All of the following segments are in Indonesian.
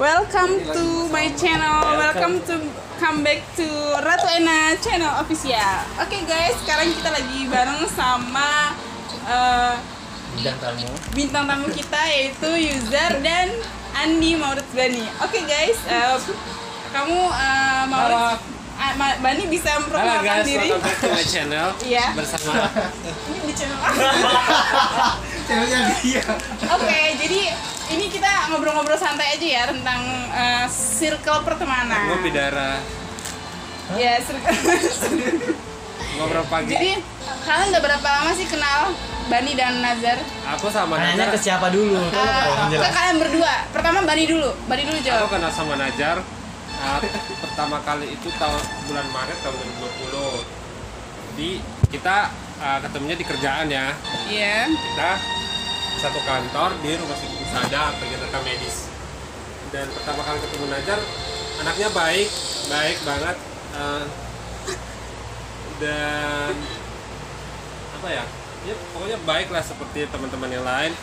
Welcome to my channel. Welcome to come back to Ratu Ena channel official. Oke guys, sekarang kita lagi bareng sama eh, bidang tamu bintang tamu kita yaitu User dan Andi Maurits Bani. Oke guys, eh, kamu eh, Maurits Ma- Bani bisa Halo memperkenalkan guys, diri. welcome back to my channel Iya. bersama Ini di channel ceweknya dia Oke, jadi ini kita ngobrol-ngobrol santai aja ya tentang eh, circle pertemanan. ngopi darah Ya, circle. ngobrol pagi. jadi kalian udah berapa lama sih kenal Bani dan Nazar? Aku sama tanya ke Najar. siapa dulu Yang ke kalian berdua. Pertama Bani dulu. Bani dulu Aku jawab. kenal sama Najar uh, pertama kali itu tahun bulan Maret tahun 2020. Di kita uh, ketemunya di kerjaan ya. Iya. Kita satu kantor di rumah sakit Usada bagian rekam medis. Dan pertama kali ketemu Najar, anaknya baik, baik banget. uh, dan apa ya? Ya pokoknya baik lah seperti teman-teman yang lain.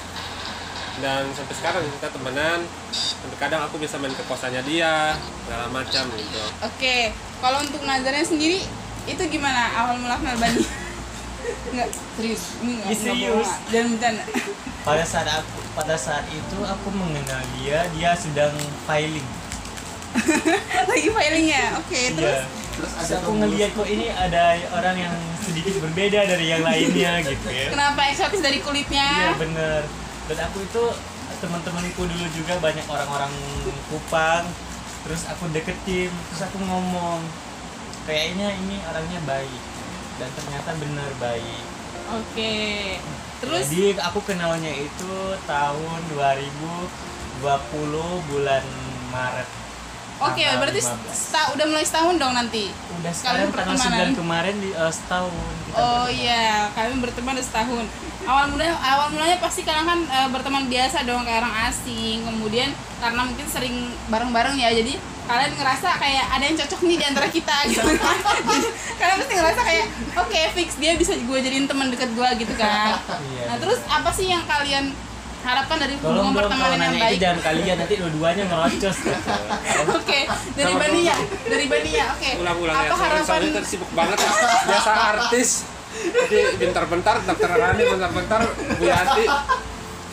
Dan sampai sekarang kita temenan. Dan kadang aku bisa main ke kosannya dia, segala macam gitu. Oke, kalau untuk Nazarnya sendiri itu gimana awal mula kenal Bani? Enggak, serius. Ini enggak Ih, serius. Dan bercanda. pada saat aku pada saat itu aku mengenal dia dia sedang filing Lagi filingnya. Oke, terus Iya. terus aku ngeliat kok ini ada orang yang sedikit berbeda dari yang lainnya gitu ya kenapa eksotis dari iya kulitnya? bener dan aku itu teman-temanku dulu juga banyak orang-orang Kupang terus aku deketin terus aku ngomong kayaknya ini orangnya baik dan ternyata benar baik Oke. Terus jadi aku kenalnya itu tahun 2020 bulan Maret Oke, tanggal berarti 15. seta- udah mulai setahun dong nanti. udah sekarang tanggal pertemanan. 9 kemarin di eh, setahun kita Oh iya, kalian berteman udah setahun. Awal mulanya awal mulanya pasti kalian kan eh, berteman biasa dong kayak orang asing. Kemudian karena mungkin sering bareng-bareng ya, jadi kalian ngerasa kayak ada yang cocok nih di antara kita gitu. Kalian pasti ngerasa kayak oke fix dia bisa gue jadiin teman dekat gue gitu kan. Iya. Nah terus apa sih yang kalian harapkan dari hubungan pertemanan yang nanya itu baik? jangan kalian nanti dua-duanya ngerocos gitu. Oke, dari Bania, dari Bania. Oke. Ulang-ulang ya, Apa soalnya, harapan soalnya tadi sibuk banget ya. Biasa artis. Jadi bentar-bentar dokter Rani, bentar-bentar Bu.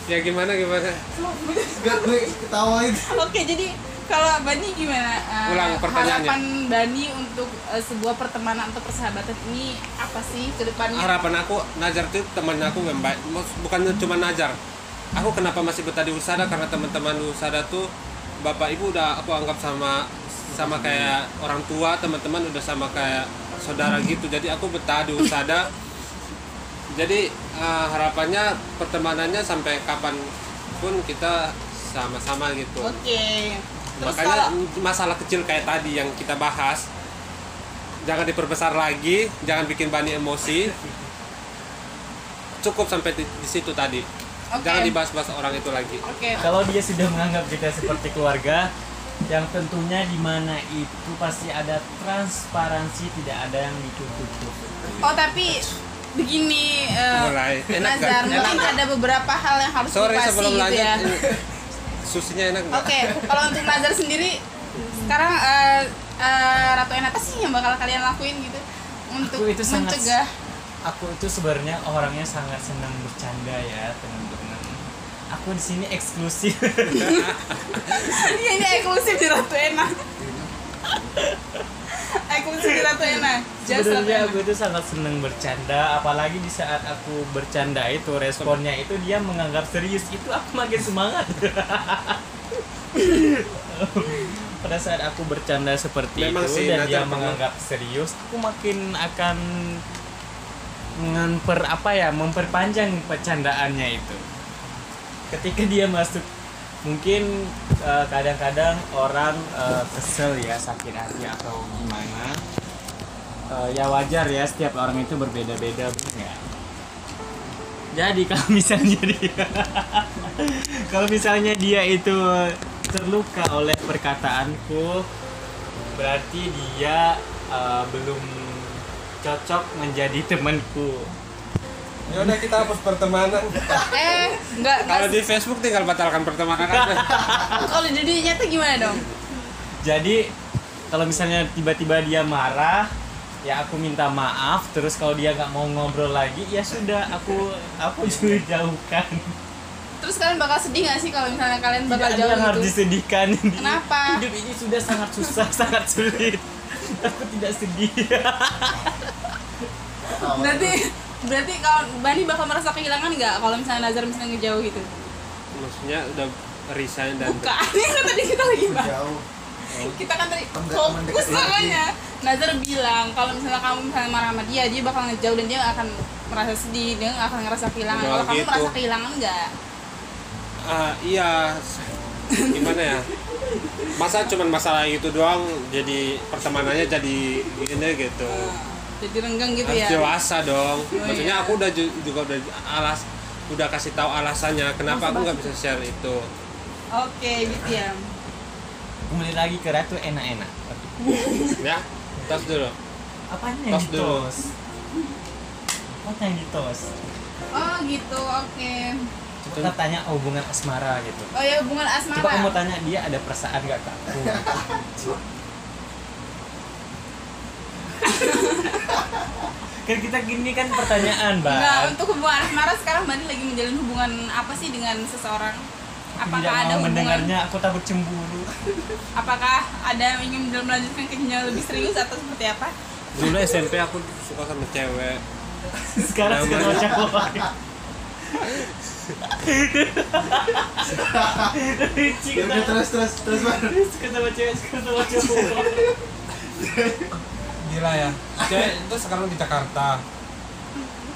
Ya gimana gimana? Gak gue ketawain Oke, jadi kalau Bani gimana? Eh, Ulang pertanyaannya. Harapan Bani untuk eh, sebuah pertemanan atau persahabatan ini apa sih ke depannya? harapan aku Najar itu teman aku yang baik bukan cuma Najar aku kenapa masih betah di Usada karena teman-teman di Usada tuh bapak ibu udah aku anggap sama sama kayak orang tua teman-teman udah sama kayak saudara gitu jadi aku betah di Usada jadi eh, harapannya pertemanannya sampai kapan pun kita sama-sama gitu Oke. Terus makanya kalau masalah kecil kayak tadi yang kita bahas jangan diperbesar lagi jangan bikin bani emosi cukup sampai di, di situ tadi Oke. jangan dibahas-bahas orang itu lagi Oke. Kalau dia sudah menganggap kita seperti keluarga, yang tentunya di mana itu pasti ada transparansi, tidak ada yang ditutup. Oh, tapi begini eh, mulai enak Nazar, kan mungkin enak ada beberapa hal yang harus sorry dipasi sebelum gitu lanjut ya. Susinya enak? Oke, kalau untuk Nazar sendiri sekarang eh, eh, Ratu Ena apa sih yang bakal kalian lakuin gitu untuk Aku itu sangat- mencegah Aku itu sebenarnya orangnya sangat senang bercanda ya, teman-teman. Aku di sini eksklusif. Iya ini eksklusif di Ratu Ena. eksklusif di Ratu Ena. Just Ratu Sebenarnya Ena. aku itu sangat senang bercanda, apalagi di saat aku bercanda itu responnya itu dia menganggap serius, itu aku makin semangat. Pada saat aku bercanda seperti Memang itu sih, dan dia menganggap serius, aku makin akan memper apa ya, memperpanjang bercandaannya itu. Ketika dia masuk mungkin eh, kadang-kadang orang eh, kesel ya sakit hati atau gimana Eh, ya wajar ya setiap orang itu berbeda-beda bener nggak? jadi kalau misalnya dia kalau misalnya dia itu terluka oleh perkataanku berarti dia eh, belum cocok menjadi temanku ya udah kita hapus pertemanan Eh, nggak Kalau di Facebook tinggal batalkan pertemanan aja. kalau di dunia nyata gimana dong Jadi kalau misalnya tiba-tiba dia marah, ya aku minta maaf. Terus kalau dia nggak mau ngobrol lagi, ya sudah aku aku juga jauhkan. terus kalian bakal sedih nggak sih kalau misalnya kalian bakal Tidak ada jauh yang harus gitu disedihkan. Kenapa? Hidup ini sudah sangat susah, sangat sulit. Aku tidak sedih. berarti berarti kalau Bani bakal merasa kehilangan nggak kalau misalnya Nazar misalnya ngejauh gitu Maksudnya udah resign dan bukan ini kan tadi kita lagi bahas jauh kita kan tadi fokus namanya Nazar bilang kalau misalnya kamu misalnya marah sama dia dia bakal ngejauh dan dia akan merasa sedih dia akan ngerasa kehilangan. Kalau kamu gitu. merasa kehilangan nggak? Ah, iya. Gimana ya? Masa cuman masalah itu doang jadi pertemanannya jadi gini gitu. Jadi renggang gitu harus ya? dewasa dong. Oh, maksudnya iya. aku udah ju- juga udah alas udah kasih tahu alasannya kenapa aku nggak bisa share itu. Oke gitu ya Kembali lagi ke Ratu enak-enak. ya tos dulu Apanya Tos yang dulu. ditos? Apa yang ditos? oh gitu oke Kita tanya hubungan asmara gitu. oh ya hubungan asmara Coba kamu tanya dia ada perasaan gak ke aku? kan kita gini kan pertanyaan, Enggak, Bang. untuk hubungan asmara sekarang Bani lagi menjalin hubungan apa sih dengan seseorang? Apakah Tidak ada mendengarnya, aku takut cemburu. Apakah ada yang ingin melanjutkan ke jenjang lebih serius atau seperti apa? dulu SMP aku suka sama cewek Sekarang suka sama cowok. ya udah terus terus terus Suka sama cewek, suka sama cowok. gila ya cewek itu sekarang di Jakarta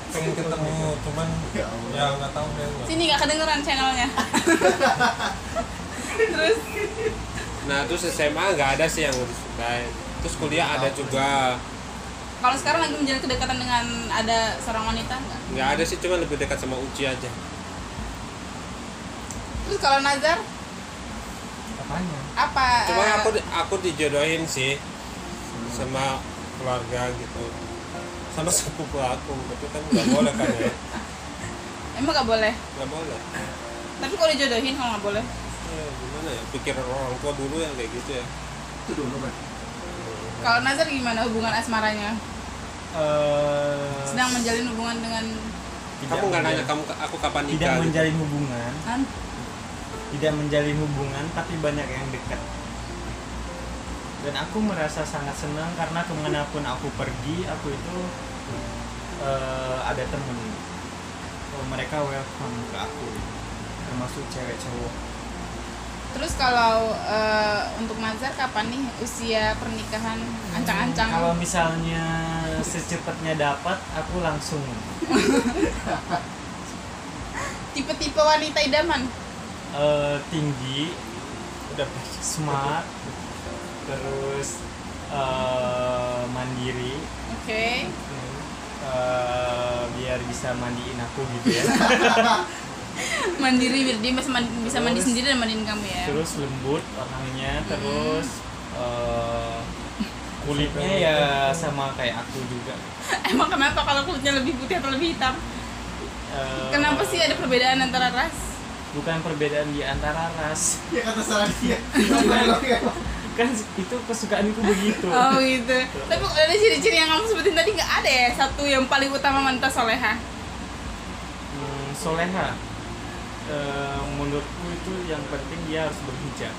pengen ketemu cuman Ya ya nggak tahu deh. Sini nggak kedengeran channelnya. Terus nah terus SMA nggak ada sih yang disukai terus kuliah ada juga kalau sekarang lagi menjalin kedekatan dengan ada seorang wanita nggak? nggak ada sih cuma lebih dekat sama Uci aja Terus kalau Nazar Apanya? apa? cuma eh, aku aku dijodohin sih sama keluarga gitu sama sepupu aku tapi kan nggak boleh kan ya emang nggak boleh. nggak boleh Tapi kalau dijodohin kalau nggak boleh. ya, gimana ya pikir orang tua dulu yang kayak gitu ya itu dulu kan Kalau Nazar gimana hubungan asmaranya? Eh, Sedang menjalin hubungan dengan tidak kamu nggak nanya kamu aku kapan tidak nikah gitu? menjalin hubungan, kan? tidak menjalin hubungan, tapi banyak yang dekat. Dan aku merasa sangat senang karena ke mana pun aku pergi, aku itu eh, ada temen. Oh, mereka welcome ke aku, termasuk cewek cowok. Terus kalau eh, untuk Nazar kapan nih usia pernikahan ancang-ancang? Kalau misalnya secepatnya dapat, aku langsung Tipe-tipe wanita idaman? eh, tinggi, udah smart, terus eh, mandiri, Oke. Eh, biar bisa mandiin aku gitu ya. Mandiri biar dia bisa mandi, bisa mandi sendiri dan mandiin kamu ya. terus lembut orangnya, terus eh, kulitnya ya sama kayak aku juga. Emang kenapa kalau kulitnya lebih putih atau lebih hitam? Eh, Kenapa sih ada perbedaan antara ras? Bukan perbedaan di antara ras, ya kata salah dia Kan itu kesukaanku begitu. Oh gitu. Tapi ada ciri-ciri yang kamu sebutin tadi nggak ada ya satu yang paling utama wanita soleha. Hmm, soleha Eh, menurutku itu yang penting dia harus berhijab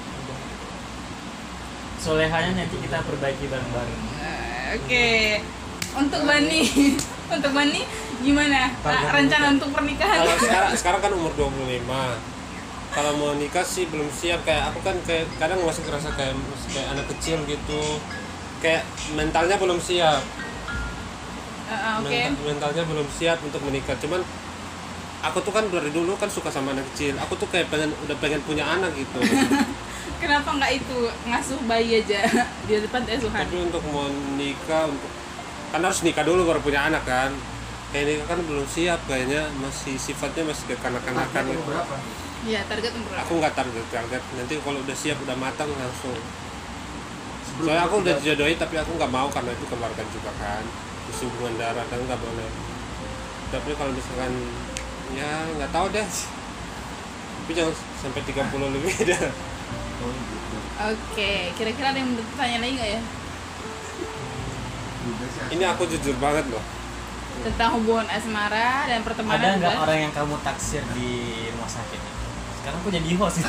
solehanya nanti kita perbaiki bareng-bareng Eh, Oke. Untuk Bani, untuk Bani gimana Ah, rencana untuk pernikahan? kalau sekarang sekarang kan umur 25 kalau mau nikah sih belum siap. Kayak aku kan kayak kadang masih ngerasa kayak masih kayak anak kecil gitu. Kayak mentalnya belum siap. Eh, eh, Oke. Mental- mentalnya belum siap untuk menikah. Cuman aku tuh kan dari dulu kan suka sama anak kecil. Aku tuh kayak pengen udah pengen punya anak gitu. Kenapa nggak itu? Ngasuh bayi aja. Di depan teh Tuhan? tapi untuk mau nikah untuk kan harus nikah dulu baru punya anak kan. Kayak nikah kan belum siap kayaknya masih sifatnya masih kayak kanak-kanakan Umur gitu berapa Iya target umur berapa? aku nggak target target. Nanti kalau udah siap udah matang langsung. Soalnya aku udah dijodohin tapi aku nggak mau karena itu keluarga juga kan. Terus hubungan darah kan nggak boleh. Tapi kalau misalkan ya nggak tahu deh. Tapi jangan sampai 30 lebih dah. Oh gitu. Oke, kira-kira ada yang mau tanya lagi nggak ya? Ini aku jujur banget loh. Tentang hubungan asmara dan pertemanan? ada nggak orang yang kamu taksir di rumah sakit sekarang aku jadi host.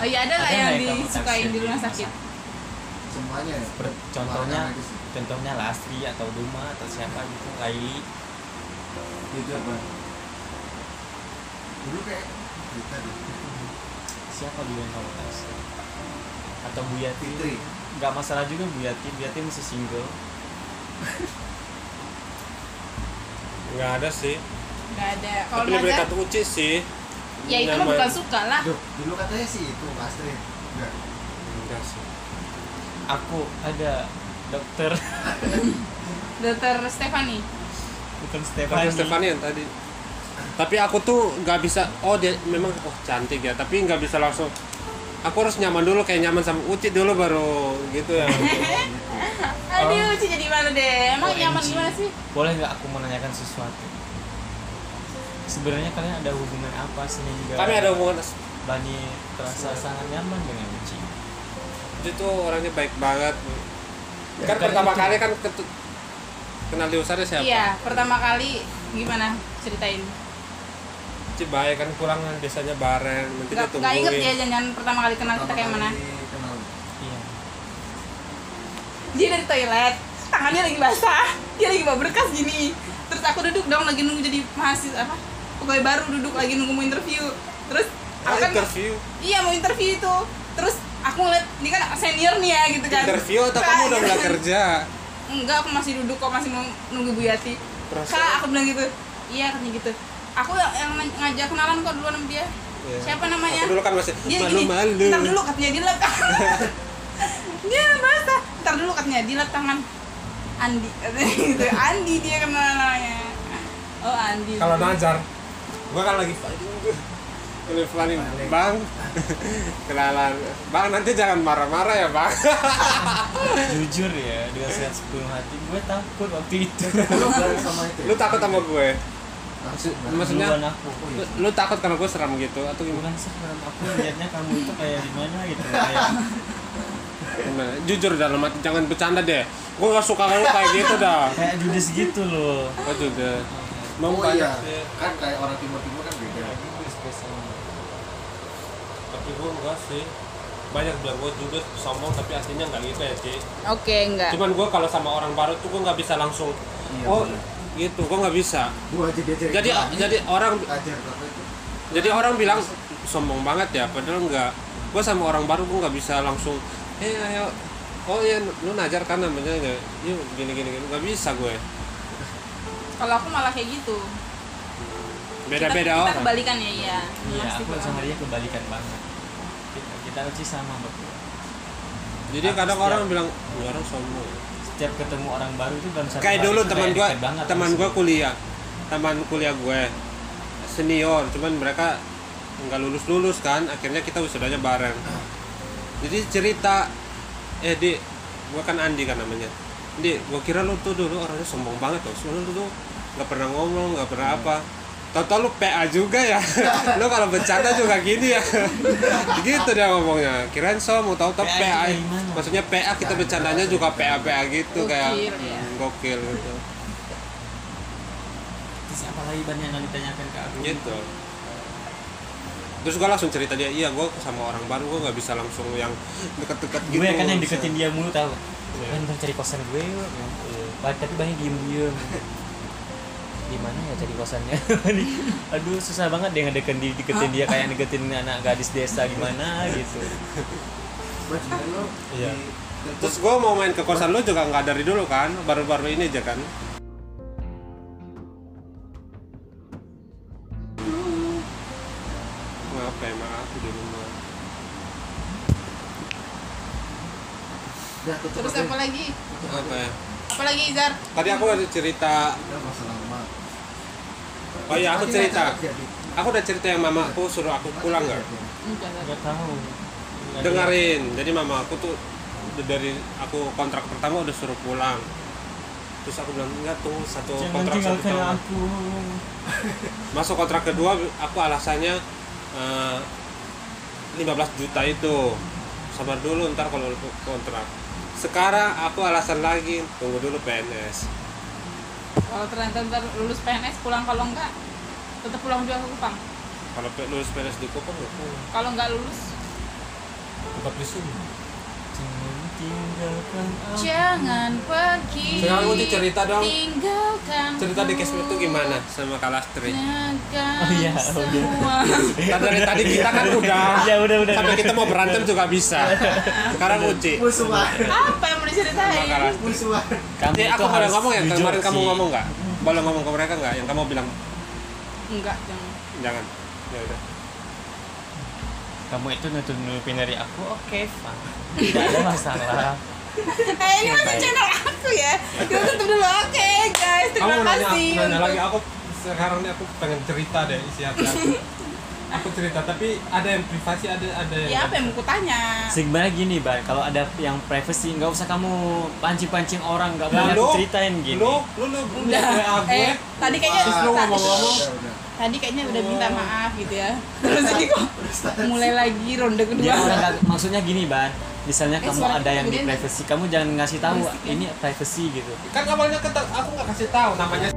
Oh iya ada Ada yang disukain di rumah sakit? Semuanya ya. Contohnya contohnya Lastri atau Duma atau siapa gitu Laili. Itu apa? Dulu kayak kita siapa dulu yang kamu taksir atau Bu Yati? Fitri. nggak masalah juga Bu Yati Bu Yati masih single. Nggak ada sih Nggak ada. Kalau tapi lebih dekat Uci sih ya itu mah bukan suka lah. Duh, dulu katanya sih itu Astrid. Enggak. Enggak sih aku ada dokter Dokter Stefani. bukan Bukan Stefani Stefani yang tadi tapi aku tuh nggak bisa oh dia memang oh cantik ya tapi nggak bisa langsung aku harus nyaman dulu kayak nyaman sama Uci dulu baru gitu ya Aduh, Ci jadi mana deh? Emang OMG. nyaman gimana sih? boleh nggak aku menanyakan sesuatu sebenarnya kalian ada hubungan apa sehingga kami ada hubungan Bani terasa sangat nyaman dengan Uci Uci tuh orangnya baik banget kan Bukan pertama itu. kali kan ketu- kenal di Usada siapa Iya, pertama kali gimana ceritain? Uci baik kan pulang biasanya bareng nanti dia Gak, gak inget ya jangan pertama kali kenal kita kayak mana? Kenal. iya Dia dari toilet, tangannya lagi basah, dia lagi bawa berkas gini. Terus aku duduk dong lagi nunggu jadi mahasiswa apa? Pegawai baru duduk lagi nunggu mau interview. Terus aku kan interview iya mau interview itu. Terus aku ngeliat ini kan senior nih ya gitu kan. interview atau kamu udah mulai kerja Enggak, aku masih duduk kok masih mau nunggu Bu Yati. Perasaan- Kak, aku bilang gitu. Iya, katanya gitu. Aku yang, yang ngajak kenalan kok duluan sama dia. Iya. Siapa namanya? aku dulu kan masih dia gini, malu-malu ntar dulu katanya dia lap dia basah ntar dulu katanya dia tangan Andi katanya gitu Andi dia kenal namanya oh Andi kalau Nazar gua kan lagi Lagi planning bang kenalan. Bang nanti jangan marah-marah ya bang. Jujur ya dengan sehat sepenuh hati gue takut waktu itu. Lu takut sama gue? Maksud, maksudnya aku lu, lu takut karena gue seram gitu atau gimana? Bukan serem aku lihatnya kamu itu kayak gimana gitu kayak Gimana? jujur dalam hati jangan bercanda deh. Gue gak suka kamu kayak gitu dah. Kayak judes gitu loh. Gue juga mau Oh banyak iya, sih. kan kayak orang timur-timur kan beda. tapi gue enggak sih. Banyak bilang gue juga sombong tapi aslinya nggak gitu ya Ci. Oke enggak. Cuman gue kalau sama orang baru tuh gue nggak bisa langsung Iya, oh bener. gitu. Gue nggak bisa. Gua aja diajarin. jadi jadi orang ajar jadi orang bilang sombong banget ya padahal enggak. Gue sama orang baru gue nggak bisa langsung eh ayo. Oh ya lu najar kan namanya nggak yuk gini gini gini. Nggak bisa gue kalau aku malah kayak gitu. Beda beda kita, kita kebalikan ya iya. Iya Pasti aku sama dia kebalikan banget. Kita kita uci sama berdua. Jadi Aku kadang setiap- orang bilang "Ini orang sombong. Setiap ketemu orang baru itu dalam satu kayak hari dulu teman gue teman gue kuliah. Teman kuliah gue senior. Cuman mereka nggak lulus lulus kan akhirnya kita wisudanya bareng. Jadi cerita eh di gue kan Andi kan namanya. Di gue kira lu tuh dulu orangnya sombong banget tuh soalnya lu tuh nggak pernah ngomong nggak pernah apa. Tau-tau lu PA juga ya? Lu kalau bercanda juga gini ya? Gitu dia ngomongnya. Kirain sombong tahu-tahu PA itu PA, kayak gimana? maksudnya PA kita bercandanya juga PA PA gitu kayak Gokil, ya. hmm, gokil gitu. Terus apa lagi banyak yang ditanyakan ke aku? Gitu. Terus gue langsung cerita dia iya gue sama orang baru gue nggak bisa langsung yang deket-deket gitu gue kan yang deketin dia mulu tau. Kan ntar cari kosan gue yuk Ba- tapi banyak diem diem di mana ya cari kosannya? Aduh susah banget dia ngedeketin di deketin dia kayak deketin anak gadis desa gimana gitu. Iya. di terus gue mau main ke kosan lu juga nggak dari dulu kan? Baru-baru ini aja kan? Maaf ya maaf di rumah. Terus apa lagi? Apa ya? Apa lagi Izar? Tadi aku ada cerita masalah. Oh iya, aku cerita. aku udah cerita yang mama aku suruh aku pulang nggak? Nggak tahu. dengerin. Jadi mama aku tuh dari aku kontrak pertama udah suruh pulang. Terus aku bilang enggak tunggu satu Jangan kontrak satu tahun. aku. masuk kontrak kedua aku alasannya eh, 15 juta itu. Sabar dulu ntar kalau kontrak. Sekarang aku alasan lagi tunggu dulu PNS kalau ternyata ntar lulus PNS pulang kalau enggak tetap pulang juga ke Kupang kalau pe- lulus PNS di Kupang ya pulang. kalau enggak lulus tetap di sini tinggalkan aku. jangan pergi. Sekarang Uci cerita dong. tinggalkan cerita di Kesme itu gimana sama Kalastri Oh iya, udah. semua. Kan dari tadi kita kan udah Ya udah udah. sampai kita mau berantem juga bisa. Sekarang Uci Musuhan. apa yang mau diceritain? Musuhan. Kamu Uci, itu aku boleh harus ngomong ya? kemarin kamu ngomong nggak? Boleh ngomong ke mereka nggak? Yang kamu bilang. Enggak jangan. Jangan. Ya udah Kamu itu nutup nutupin dari aku, oke, fine. Tidak ada masalah. eh ini masih channel aku ya kita tutup dulu oke guys terima kamu nanya, kasih nanya untuk- lagi aku sekarang nih aku pengen cerita deh isi hati aku aku cerita tapi ada yang privasi ada ada yang ya apa yang mau kutanya Sebenarnya gini, Ban, kalau ada yang privacy, nggak usah kamu pancing-pancing orang, nggak boleh ceritain gini. lu lu lu udah gue eh tadi kayaknya Terus lu. Tadi kayaknya udah minta maaf gitu ya terus ini kok mulai lagi ronde kedua orang nggak- maksudnya gini, Ban. Misalnya Eh, kamu ada yang di privacy, kamu jangan ngasih tahu ya. ini privacy gitu. kan awalnya kata aku nggak kasih tahu namanya